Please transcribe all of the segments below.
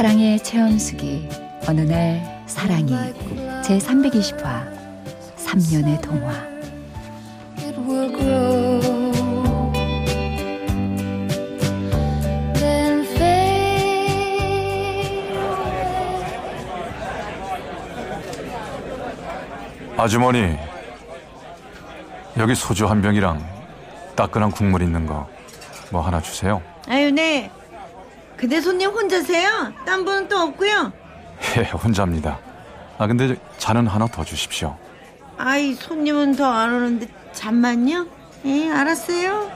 사랑의 체험수기 어느 날 사랑이 제 320화 3년의 동화. 아주머니 여기 소주 한 병이랑 따끈한 국물 있는 거 뭐 하나 주세요. 아유, 네. 그대 손님 혼자세요? 딴 분은 또 없고요. 예, 혼자입니다. 아 근데 저 잔은 하나 더 주십시오. 아이, 손님은 더 안 오는데 잠만요? 예, 알았어요.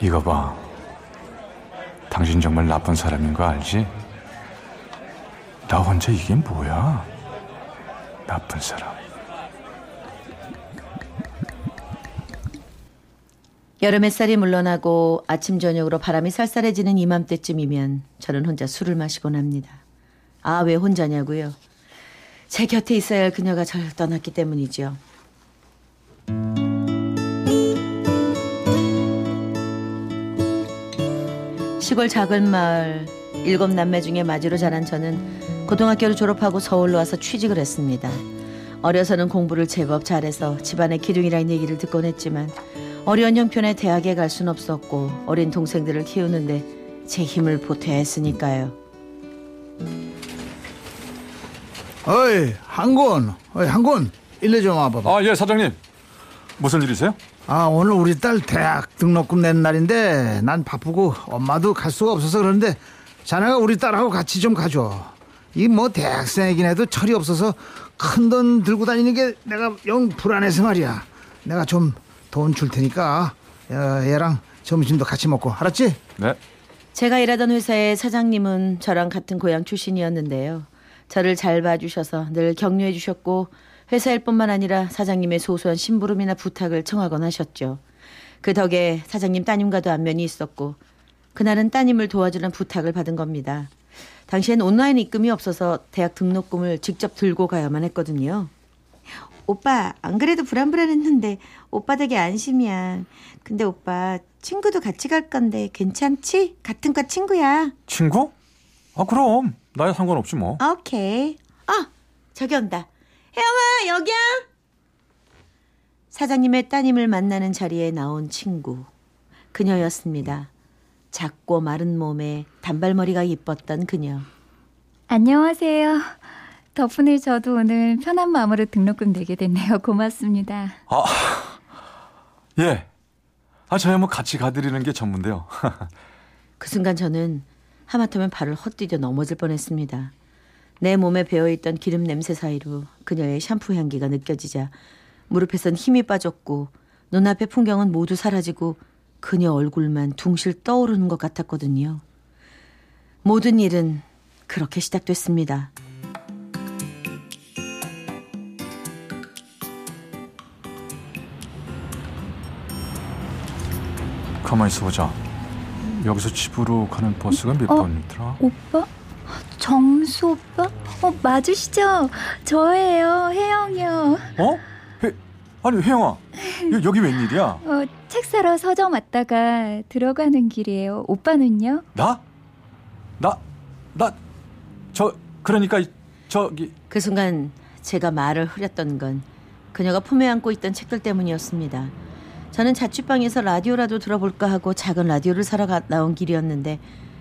이거 봐. 당신 정말 나쁜 사람인 거 알지? 나 혼자 이게 뭐야? 나쁜 사람. 여름 햇살이 물러나고 아침 저녁으로 바람이 쌀쌀해지는 이맘때쯤이면 저는 혼자 술을 마시곤 합니다. 아, 왜 혼자냐고요? 제 곁에 있어야 할 그녀가 절 떠났기 때문이죠. 시골 작은 마을 일곱 남매 중에 마지로 자란 저는 고등학교를 졸업하고 서울로 와서 취직을 했습니다. 어려서는 공부를 제법 잘해서 집안의 기둥이라는 얘기를 듣곤 했지만 어려운 형편에 대학에 갈 순 없었고 어린 동생들을 키우는데 제 힘을 보태야 했으니까요. 어이 한군 어이 한군 일로 좀 와봐봐 아, 예, 사장님. 무슨 일이세요? 아 오늘 우리 딸 대학 등록금 내는 날인데 난 바쁘고 엄마도 갈 수가 없어서 그러는데 자네가 우리 딸하고 같이 좀 가줘 이 뭐 대학생이긴 해도 철이 없어서 큰 돈 들고 다니는 게 내가 영 불안해서 말이야 내가 좀 돈 줄 테니까 어, 얘랑 점심도 같이 먹고 알았지? 네. 제가 일하던 회사의 사장님은 저랑 같은 고향 출신이었는데요. 저를 잘 봐주셔서 늘 격려해 주셨고 회사 일 뿐만 아니라 사장님의 소소한 심부름이나 부탁을 청하곤 하셨죠. 그 덕에 사장님 따님과도 안면이 있었고 그날은 따님을 도와주는 부탁을 받은 겁니다. 당시엔 온라인 입금이 없어서 대학 등록금을 직접 들고 가야만 했거든요. 오빠 안 그래도 불안불안했는데 오빠 덕에 안심이야. 근데 오빠 친구도 같이 갈 건데 괜찮지? 같은 과 친구야. 친구? 아, 그럼. 나야 상관없지 뭐. 오케이. 아 저기 온다. 혜영아 여기야. 사장님의 따님을 만나는 자리에 나온 친구 그녀였습니다. 작고 마른 몸에 단발머리가 이뻤던 그녀. 안녕하세요 덕분에 저도 오늘 편한 마음으로 등록금 내게 됐네요 고맙습니다 아, 예. 아, 저야 뭐 같이 가드리는 게 전문데요. 그 순간 저는 하마터면 발을 헛디뎌 넘어질 뻔했습니다. 내 몸에 배어있던 기름 냄새 사이로 그녀의 샴푸 향기가 느껴지자 무릎에선 힘이 빠졌고 눈앞의 풍경은 모두 사라지고 그녀 얼굴만 둥실 떠오르는 것 같았거든요. 모든 일은 그렇게 시작됐습니다. 가만히 있어보자. 여기서 집으로 가는 버스가 몇 어? 번이더라? 오빠? 정수 오빠? 어 맞으시죠? 저예요 혜영이요 어? 회, 아니, 혜영아. 여, 여기 웬일이야? 어, 책 사러 서점 왔다가 들어가는 길이에요 오빠는요? 나? 나? 나? 저, 그러니까, 이- 저기, 그 순간 제가 말을 흐렸던 건 그녀가 품에 안고 있던 책들 때문이었습니다. 저는 자취방에서 라디오라도 들어볼까 하고 작은 라디오를 사러 가, 나온 길이었는데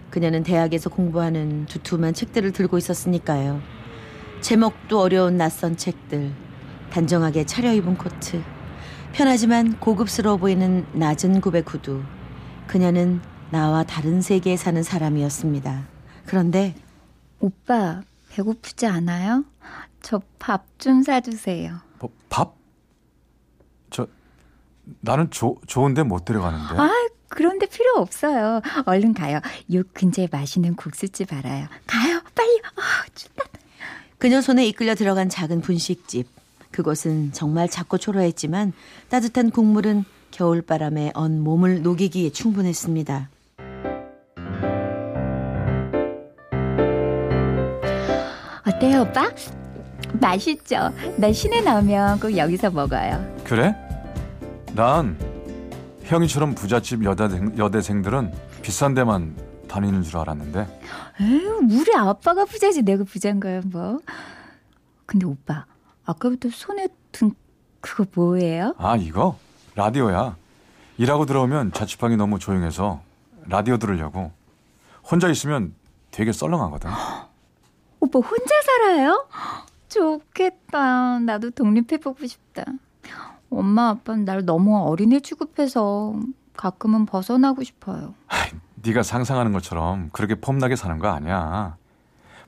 그녀는 대학에서 공부하는 두툼한 책들을 들고 있었으니까요. 제목도 어려운 낯선 책들, 단정하게 차려입은 코트, 편하지만 고급스러워 보이는 낮은 굽의 구두. 그녀는 나와 다른 세계에 사는 사람이었습니다. 그런데 오빠 배고프지 않아요? 저 밥 좀 사주세요. 뭐, 밥? 저 나는 조, 좋은데 못 데려가는데. 아, 그런데 필요 없어요. 얼른 가요. 요 근처에 맛있는 국수집 알아요. 가요, 빨리. 아, 춥다. 그녀 손에 이끌려 들어간 작은 분식집. 그곳은 정말 작고 초라했지만 따뜻한 국물은 겨울바람에 언 몸을 녹이기에 충분했습니다. 어때요, 오빠? 맛있죠? 나 시내 나오면 꼭 여기서 먹어요. 그래? 난 형이처럼 부잣집 여대생, 여대생들은 비싼 데만 다니는 줄 알았는데 에휴, 우리 아빠가 부자지 내가 부자인 거야, 뭐. 근데 오빠, 아까부터 손에 든 그거 뭐예요? 아 이거 라디오야 일하고 들어오면 자취방이 너무 조용해서 라디오 들으려고 혼자 있으면 되게 썰렁하거든 오빠 혼자 살아요? 좋겠다. 나도 독립해보고 싶다. 엄마, 아빠는 날 너무 어린애 취급해서 가끔은 벗어나고 싶어요. 네가 상상하는 것처럼 그렇게 폼나게 사는 거 아니야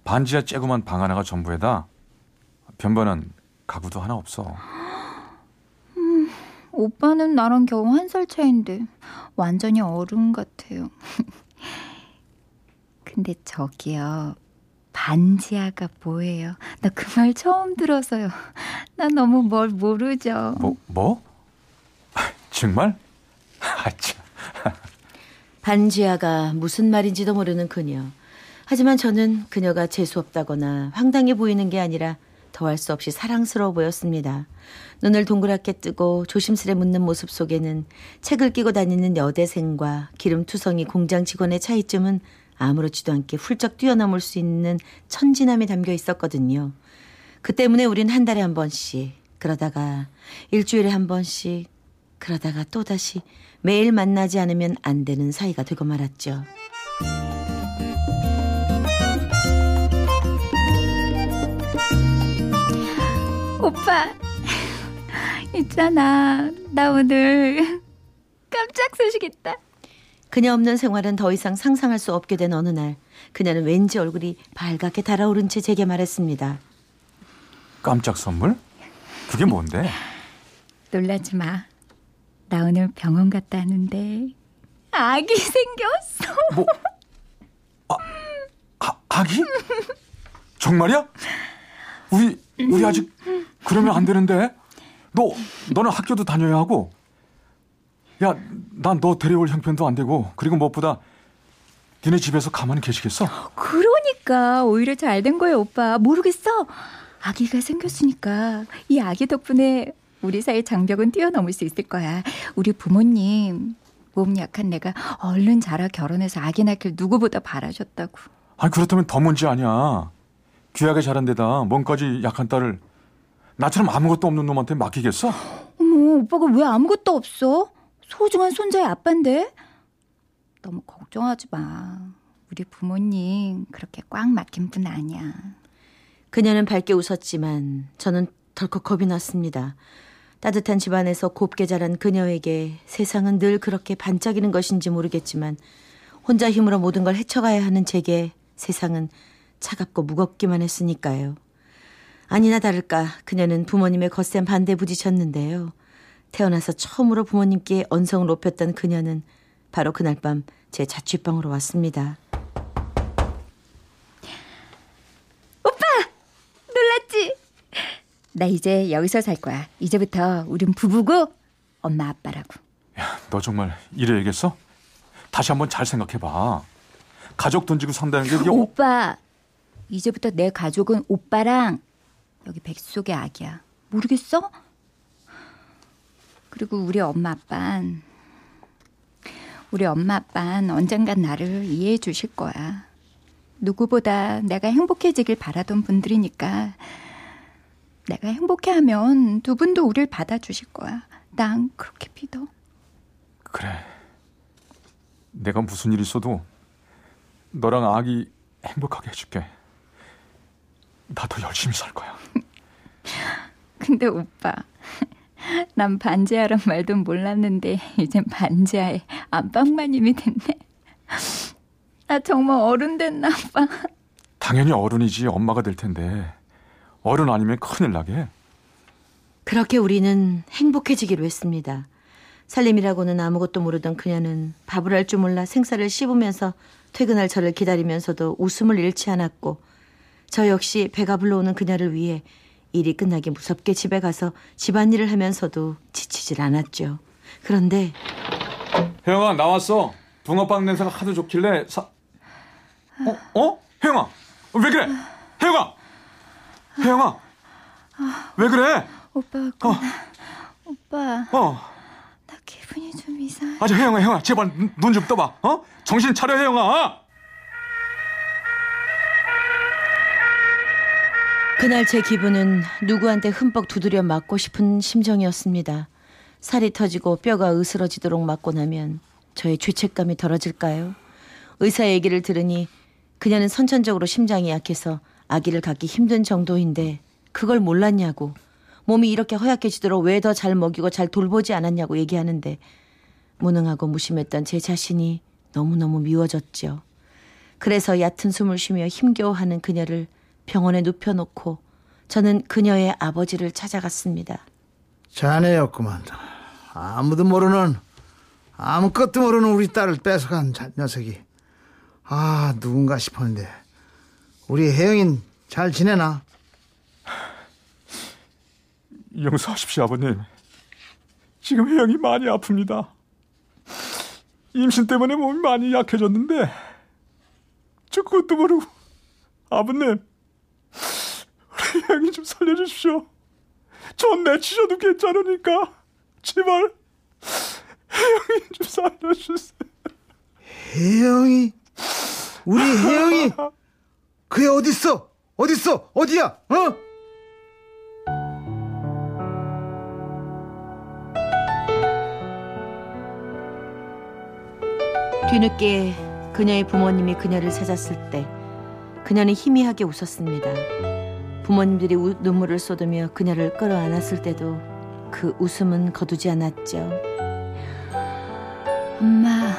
반지하 쬐구만 방 하나가 전부에다 변변한 가구도 하나 없어 오빠는 나랑 겨우 한 살 차인데 완전히 어른 같아요. 근데 저기요. 반지하가 뭐예요? 나 그 말 처음 들어서요. 나 너무 뭘 모르죠. 뭐? 뭐? 아, 정말? 아, 참. 반지하가 무슨 말인지도 모르는 그녀. 하지만 저는 그녀가 재수없다거나 황당해 보이는 게 아니라 더할 수 없이 사랑스러워 보였습니다. 눈을 동그랗게 뜨고 조심스레 묻는 모습 속에는 책을 끼고 다니는 여대생과 기름투성이 공장 직원의 차이점은 아무렇지도 않게 훌쩍 뛰어넘을 수 있는 천진함이 담겨 있었거든요. 그 때문에 우린 한 달에 한 번씩, 그러다가 일주일에 한 번씩, 그러다가 또다시 매일 만나지 않으면 안 되는 사이가 되고 말았죠. 오빠, 있잖아. 나 오늘 깜짝 소식 있다. 그녀 없는 생활은 더 이상 상상할 수 없게 된 어느 날, 그녀는 왠지 얼굴이 발갛게 달아오른 채 제게 말했습니다. 깜짝 선물? 그게 뭔데? 놀라지 마. 나 오늘 병원 갔다 왔는데 아기 생겼어. 뭐? 아, 아 아기? 정말이야? 우리 우리 아직 그러면 안 되는데. 너 너는 학교도 다녀야 하고. 야, 난 너 데려올 형편도 안 되고 그리고 무엇보다 니네 집에서 가만히 계시겠어? 그러니까 오히려 잘 된 거예요, 오빠. 모르겠어. 아기가 생겼으니까 이 아기 덕분에 우리 사이 장벽은 뛰어넘을 수 있을 거야. 우리 부모님 몸 약한 내가 얼른 자라 결혼해서 아기 낳길 누구보다 바라셨다고. 아니 그렇다면 더 문제 아니야. 귀하게 자란 데다 뭔까지 약한 딸을 나처럼 아무것도 없는 놈한테 맡기겠어? 어머, 오빠가 왜 아무것도 없어? 소중한 손자의 아빠인데? 너무 걱정하지 마. 우리 부모님 그렇게 꽉 막힌 분 아니야. 그녀는 밝게 웃었지만 저는 덜컥 겁이 났습니다. 따뜻한 집안에서 곱게 자란 그녀에게 세상은 늘 그렇게 반짝이는 것인지 모르겠지만 혼자 힘으로 모든 걸 헤쳐가야 하는 제게 세상은 차갑고 무겁기만 했으니까요. 아니나 다를까 그녀는 부모님의 거센 반대에 부딪혔는데요. 태어나서 처음으로 부모님께 언성을 높였던 그녀는 바로 그날 밤 제 자취방으로 왔습니다. 놀랐지? 나 이제 여기서 살 거야. 이제부터 우린 부부고 엄마 아빠라고. 야, 너 정말 이래야겠어? 다시 한번 잘 생각해봐. 가족 던지고 산다는 게 이게 어- 오빠, 이제부터 내 가족은 오빠랑 여기 뱃속의 아기야. 모르겠어? 그리고 우리 엄마 아빠는 우리 엄마 아빠는 언젠간 나를 이해해 주실 거야. 누구보다 내가 행복해지길 바라던 분들이니까 내가 행복해하면 두 분도 우릴 받아주실 거야. 난 그렇게 믿어. 그래. 내가 무슨 일 있어도 너랑 아기 행복하게 해줄게. 나도 열심히 살 거야. 근데 오빠, 난 반지하란 말도 몰랐는데 이젠 반지하의 안방마님이 됐네. 나 정말 어른 됐나 봐. 당연히 어른이지 엄마가 될 텐데 어른 아니면 큰일 나게. 그렇게 우리는 행복해지기로 했습니다. 살림이라고는 아무것도 모르던 그녀는 밥을 할 줄 몰라 생사를 씹으면서 퇴근할 저를 기다리면서도 웃음을 잃지 않았고 저 역시 배가 불러오는 그녀를 위해 일이 끝나기 무섭게 집에 가서 집안일을 하면서도 지치질 않았죠. 그런데 혜영아 나왔어. 붕어빵 냄새가 하도 좋길래 사. 어? 어? 혜영아 왜 그래? 혜영아. 혜영아. 왜 그래? 오빠 어. 오빠 어. 나 기분이 좀 이상해. 아저 혜영아 혜영아 제발 눈 좀 떠봐. 어? 정신 차려 혜영아. 그날 제 기분은 누구한테 흠뻑 두드려 맞고 싶은 심정이었습니다. 살이 터지고 뼈가 으스러지도록 맞고 나면 저의 죄책감이 덜어질까요? 의사 얘기를 들으니 그녀는 선천적으로 심장이 약해서 아기를 갖기 힘든 정도인데 그걸 몰랐냐고 몸이 이렇게 허약해지도록 왜 더 잘 먹이고 잘 돌보지 않았냐고 얘기하는데 무능하고 무심했던 제 자신이 너무너무 미워졌죠. 그래서 얕은 숨을 쉬며 힘겨워하는 그녀를 병원에 눕혀놓고 저는 그녀의 아버지를 찾아갔습니다. 자네였구만. 아무도 모르는 아무것도 모르는 우리 딸을 뺏어간 자- 녀석이. 아 누군가 싶었는데 우리 혜영인 잘 지내나? 용서하십시오 아버님. 지금 혜영이 많이 아픕니다. 임신 때문에 몸이 많이 약해졌는데 저 그것도 모르고 아버님 혜영이 좀 살려주십시오. 전 내치셔도 괜찮으니까 제발 혜영이 좀 살려주세요. 혜영이 우리 혜영이 그애 어딨어? 어딨어? 어디야? 어? 뒤늦게 그녀의 부모님이 그녀를 찾았을 때 그녀는 희미하게 웃었습니다. 부모님들이 우- 눈물을 쏟으며 그녀를 끌어안았을 때도 그 웃음은 거두지 않았죠. 엄마,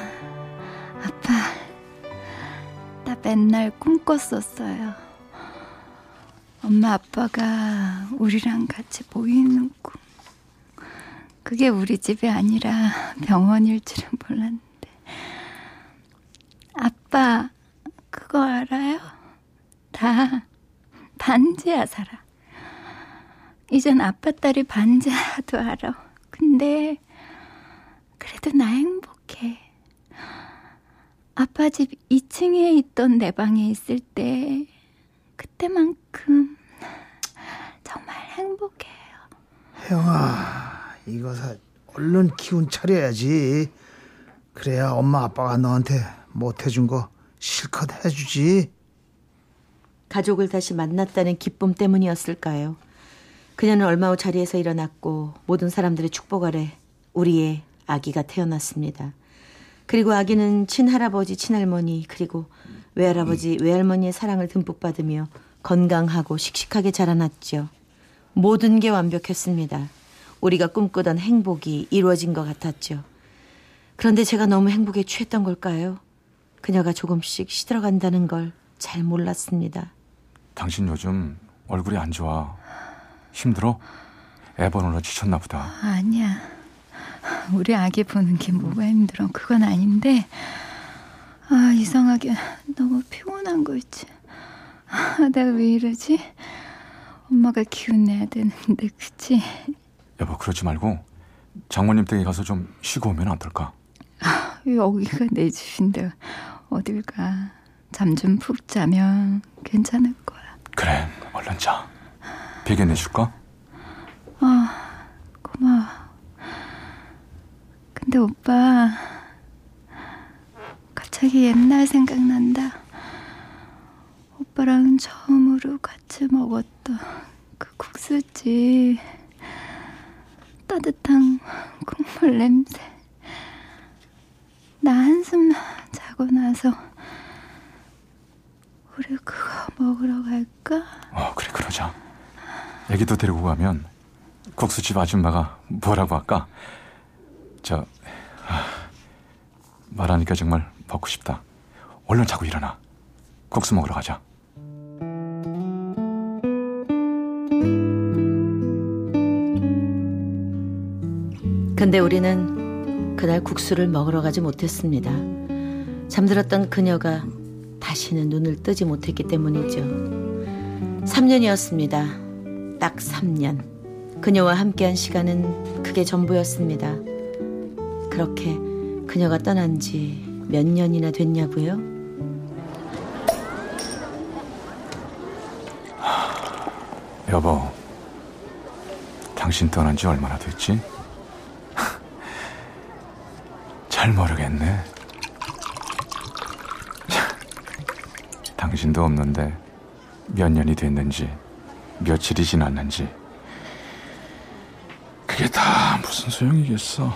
아빠, 나 맨날 꿈꿨었어요. 엄마, 아빠가 우리랑 같이 모이는 꿈. 그게 우리 집이 아니라 병원일 줄은 몰랐는데. 아빠, 그거 알아요? 다 반지하 살아. 이젠 아빠 딸이 반지하도 알아. 근데 그래도 나 행복해. 아빠 집 2층에 있던 내 방에 있을 때 그때만큼 정말 행복해요. 혜영아 이거 사 얼른 기운 차려야지. 그래야 엄마 아빠가 너한테 못 해준 거 실컷 해주지. 가족을 다시 만났다는 기쁨 때문이었을까요? 그녀는 얼마 후 자리에서 일어났고 모든 사람들의 축복 아래 우리의 아기가 태어났습니다. 그리고 아기는 친할아버지, 친할머니, 그리고 외할아버지, 외할머니의 사랑을 듬뿍 받으며 건강하고 씩씩하게 자라났죠. 모든 게 완벽했습니다. 우리가 꿈꾸던 행복이 이루어진 것 같았죠. 그런데 제가 너무 행복에 취했던 걸까요? 그녀가 조금씩 시들어간다는 걸 잘 몰랐습니다. 당신 요즘 얼굴이 안 좋아. 힘들어? 애 보느라 지쳤나 보다. 아니야. 우리 아기 보는 게 뭐가 힘들어. 그건 아닌데. 아, 이상하게 너무 피곤한 거 있지. 아, 내가 왜 이러지? 엄마가 기운 내야 되는데, 그치? 여보 그러지 말고 장모님 댁에 가서 좀 쉬고 오면 어떨까? 여기가 내 집인데, 어딜 가. 잠 좀 푹 자면 괜찮을 거야. 그래 얼른 자. 베개 내줄까? 고마워. 근데 오빠, 갑자기 옛날 생각난다. 오빠랑 처음으로 같이 먹었던 그 국수집. 따뜻한 국물 냄새. 나 한숨 자고 나서 우리 그거 먹으러 갈까? 어, 그래 그러자. 애기도 데리고 가면 국수집 아줌마가 뭐라고 할까? 저 아, 말하니까 정말 먹고 싶다. 얼른 자고 일어나. 국수 먹으러 가자. 근데 우리는 그날 국수를 먹으러 가지 못했습니다. 잠들었던 그녀가 다시는 눈을 뜨지 못했기 때문이죠. 3년이었습니다. 딱 3년. 그녀와 함께한 시간은 그게 전부였습니다. 그렇게 그녀가 떠난 지 몇 년이나 됐냐고요? 여보, 당신 떠난 지 얼마나 됐지? 잘 모르겠네. 당신도 없는데 몇 년이 됐는지, 며칠이 지났는지. 그게 다 무슨 소용이겠어.